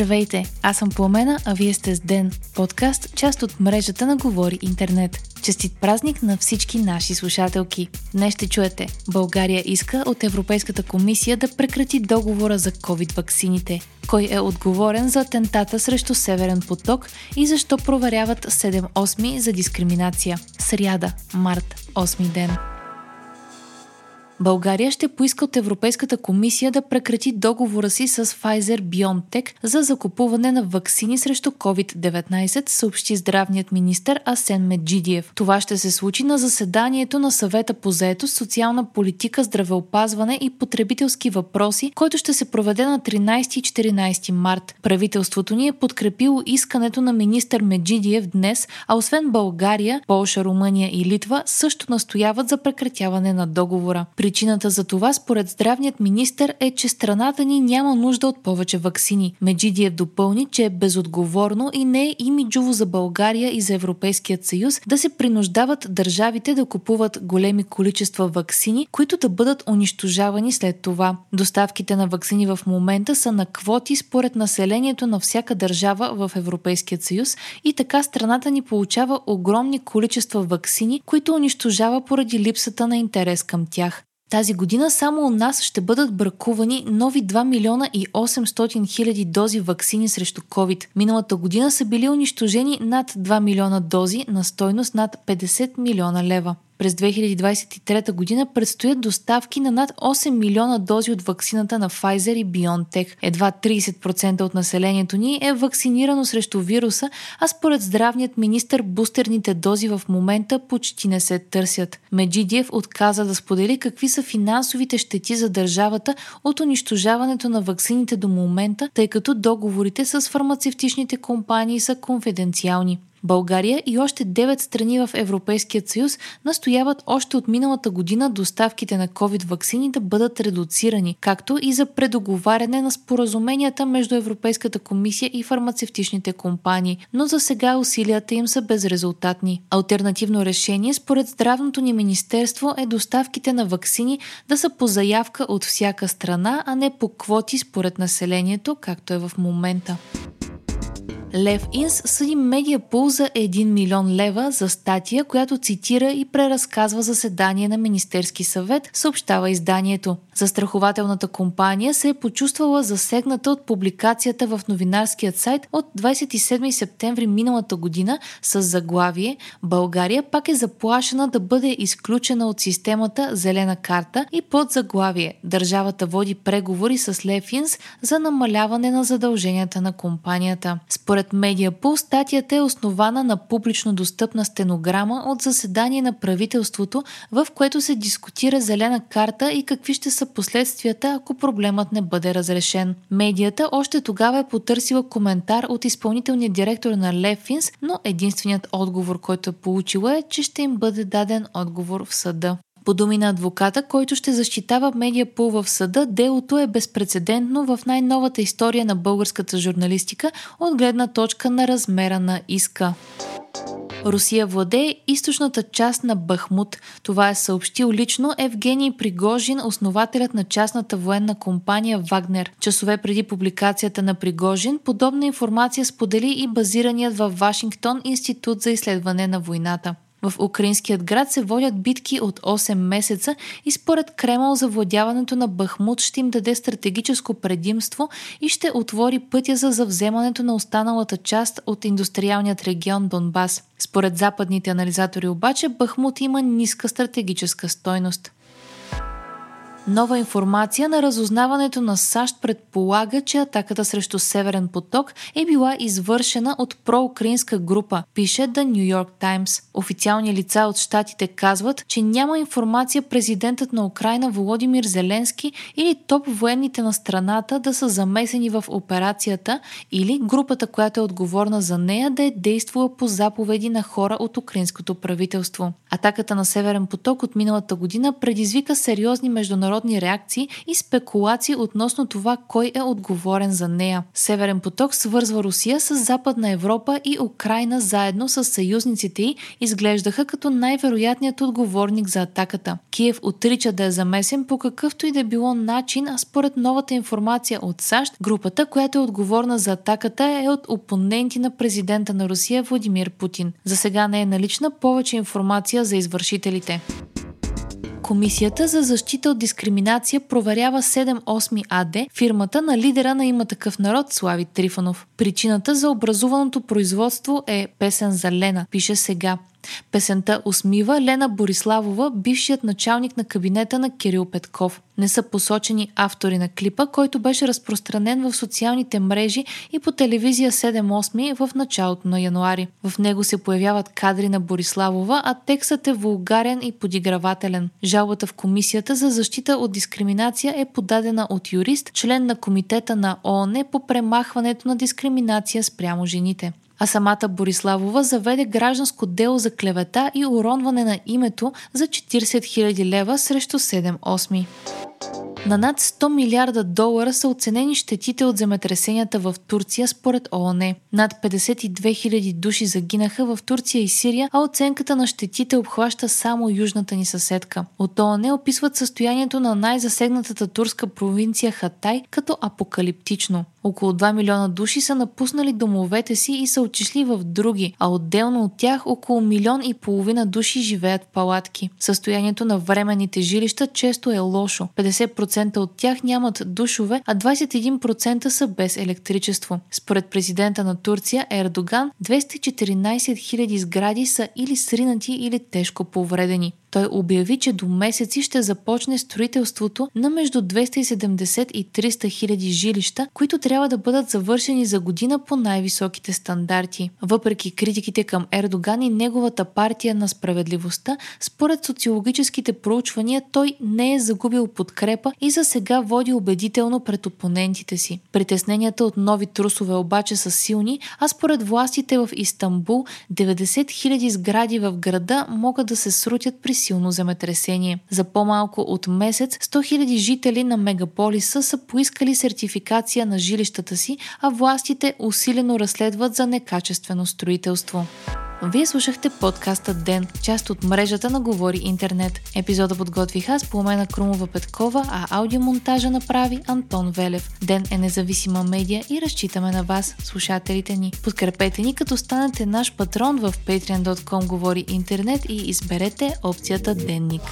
Здравейте, аз съм Пламена, а вие сте с Ден, подкаст, част от мрежата на Говори Интернет. Честит празник на всички наши слушателки. Днес ще чуете. България иска от Европейската комисия да прекрати договора за COVID-ваксините. Кой е отговорен за атентата срещу Северен поток и защо проверяват 7-8 за дискриминация? Сряда, март, 8 ден. България ще поиска от Европейската комисия да прекрати договора си с Pfizer BioNTech за закупуване на вакцини срещу COVID-19, съобщи здравният министр Асен Меджидиев. Това ще се случи на заседанието на съвета по заето, социална политика, здравеопазване и потребителски въпроси, който ще се проведе на 13 и 14 март. Правителството ни е подкрепило искането на министър Меджидиев днес, а освен България, Полша, Румъния и Литва също настояват за прекратяване на договора. При Причината за това, според здравният министр, е, че страната ни няма нужда от повече вакцини. Меджидиев допълни, че е безотговорно и не е имиджово за България и за Европейският съюз да се принуждават държавите да купуват големи количества вакцини, които да бъдат унищожавани след това. Доставките на вакцини в момента са на квоти според населението на всяка държава в Европейският съюз и така страната ни получава огромни количества вакцини, които унищожава поради липсата на интерес към тях. Тази година само у нас ще бъдат бракувани нови 2 милиона и 800 хиляди дози вакцини срещу COVID. Миналата година са били унищожени над 2 милиона дози на стойност над 50 милиона лева. През 2023 година предстоят доставки на над 8 милиона дози от вакцината на Pfizer и BioNTech. Едва 30% от населението ни е вакцинирано срещу вируса, а според здравният министр бустерните дози в момента почти не се търсят. Меджидиев отказа да сподели какви са финансовите щети за държавата от унищожаването на вакцините до момента, тъй като договорите с фармацевтичните компании са конфиденциални. България и още 9 страни в Европейският съюз настояват още от миналата година доставките на COVID вакцини да бъдат редуцирани, както и за предоговаряне на споразуменията между Европейската комисия и фармацевтичните компании, но за сега усилията им са безрезултатни. Альтернативно решение според здравното ни министерство е доставките на вакцини да са по заявка от всяка страна, а не по квоти според населението, както е в момента. Лев Инс съди Медиапул за 1 милион лева за статия, която цитира и преразказва заседание на Министерски съвет, съобщава изданието. Застрахователната компания се е почувствала засегната от публикацията в новинарският сайт от 27 септември миналата година с заглавие България пак е заплашена да бъде изключена от системата Зелена карта и под заглавие Държавата води преговори с Лефинс за намаляване на задълженията на компанията. Според Медиапул статията е основана на публично достъпна стенограма от заседание на правителството, в което се дискутира Зелена карта и какви ще са последствията, ако проблемът не бъде разрешен. Медията още тогава е потърсила коментар от изпълнителния директор на Лефинс, но единственият отговор, който е получила е, че ще им бъде даден отговор в съда. По думи на адвоката, който ще защитава Медиапул в съда, делото е безпредседентно в най-новата история на българската журналистика от гледна точка на размера на иска. Русия владее източната част на Бахмут. Това е съобщил лично Евгений Пригожин, основателят на частната военна компания Вагнер. Часове преди публикацията на Пригожин, подобна информация сподели и базираният в Вашингтон Институт за изследване на войната. В украинският град се водят битки от 8 месеца и според Кремъл завладяването на Бахмут ще им даде стратегическо предимство и ще отвори пътя за завземането на останалата част от индустриалният регион Донбас. Според западните анализатори обаче Бахмут има ниска стратегическа стойност. Нова информация на разузнаването на САЩ предполага, че атаката срещу Северен поток е била извършена от проукраинска група, пише The New York Times. Официални лица от щатите казват, че няма информация президентът на Украина Володимир Зеленски или топ военните на страната да са замесени в операцията или групата, която е отговорна за нея да е действала по заповеди на хора от украинското правителство. Атаката на Северен поток от миналата година предизвика сериозни международни международни реакции и спекулации относно това кой е отговорен за нея. Северен поток свързва Русия с Западна Европа и Украина заедно с съюзниците й изглеждаха като най-вероятният отговорник за атаката. Киев отрича да е замесен по какъвто и да било начин, а според новата информация от САЩ, групата, която е отговорна за атаката е от опоненти на президента на Русия Владимир Путин. За сега не е налична повече информация за извършителите. Комисията за защита от дискриминация проверява 78 АД, фирмата на лидера на има такъв народ Слави Трифонов. Причината за образуваното производство е песен за Лена, пише сега. Песента усмива Лена Бориславова, бившият началник на кабинета на Кирил Петков. Не са посочени автори на клипа, който беше разпространен в социалните мрежи и по телевизия 7-8 в началото на януари. В него се появяват кадри на Бориславова, а текстът е вулгарен и подигравателен. Жалбата в Комисията за защита от дискриминация е подадена от юрист, член на Комитета на ООН по премахването на дискриминация спрямо жените а самата Бориславова заведе гражданско дело за клевета и уронване на името за 40 000 лева срещу 7-8. На над 100 милиарда долара са оценени щетите от земетресенията в Турция според ООН. Над 52 000 души загинаха в Турция и Сирия, а оценката на щетите обхваща само южната ни съседка. От ООН описват състоянието на най-засегнатата турска провинция Хатай като апокалиптично. Около 2 милиона души са напуснали домовете си и са отишли в други, а отделно от тях около милион и половина души живеят в палатки. Състоянието на временните жилища често е лошо. 50% от тях нямат душове, а 21% са без електричество. Според президента на Турция Ердоган, 214 000 сгради са или сринати или тежко повредени. Той обяви, че до месеци ще започне строителството на между 270 и 300 хиляди жилища, които трябва да бъдат завършени за година по най-високите стандарти. Въпреки критиките към Ердоган и неговата партия на справедливостта, според социологическите проучвания той не е загубил подкрепа и за сега води убедително пред опонентите си. Притесненията от нови трусове обаче са силни, а според властите в Истанбул 90 000 сгради в града могат да се срутят при силно земетресение. За по-малко от месец 100 000 жители на мегаполиса са поискали сертификация на жилищата си, а властите усилено разследват за некачествено строителство. Вие слушахте подкаста Ден, част от мрежата на Говори Интернет. Епизода подготвих аз, Пламена Крумова Петкова, а аудиомонтажа направи Антон Велев. Ден е независима медия и разчитаме на вас, слушателите ни. Подкрепете ни, като станете наш патрон в patreon.com Говори Интернет и изберете опцията Денник.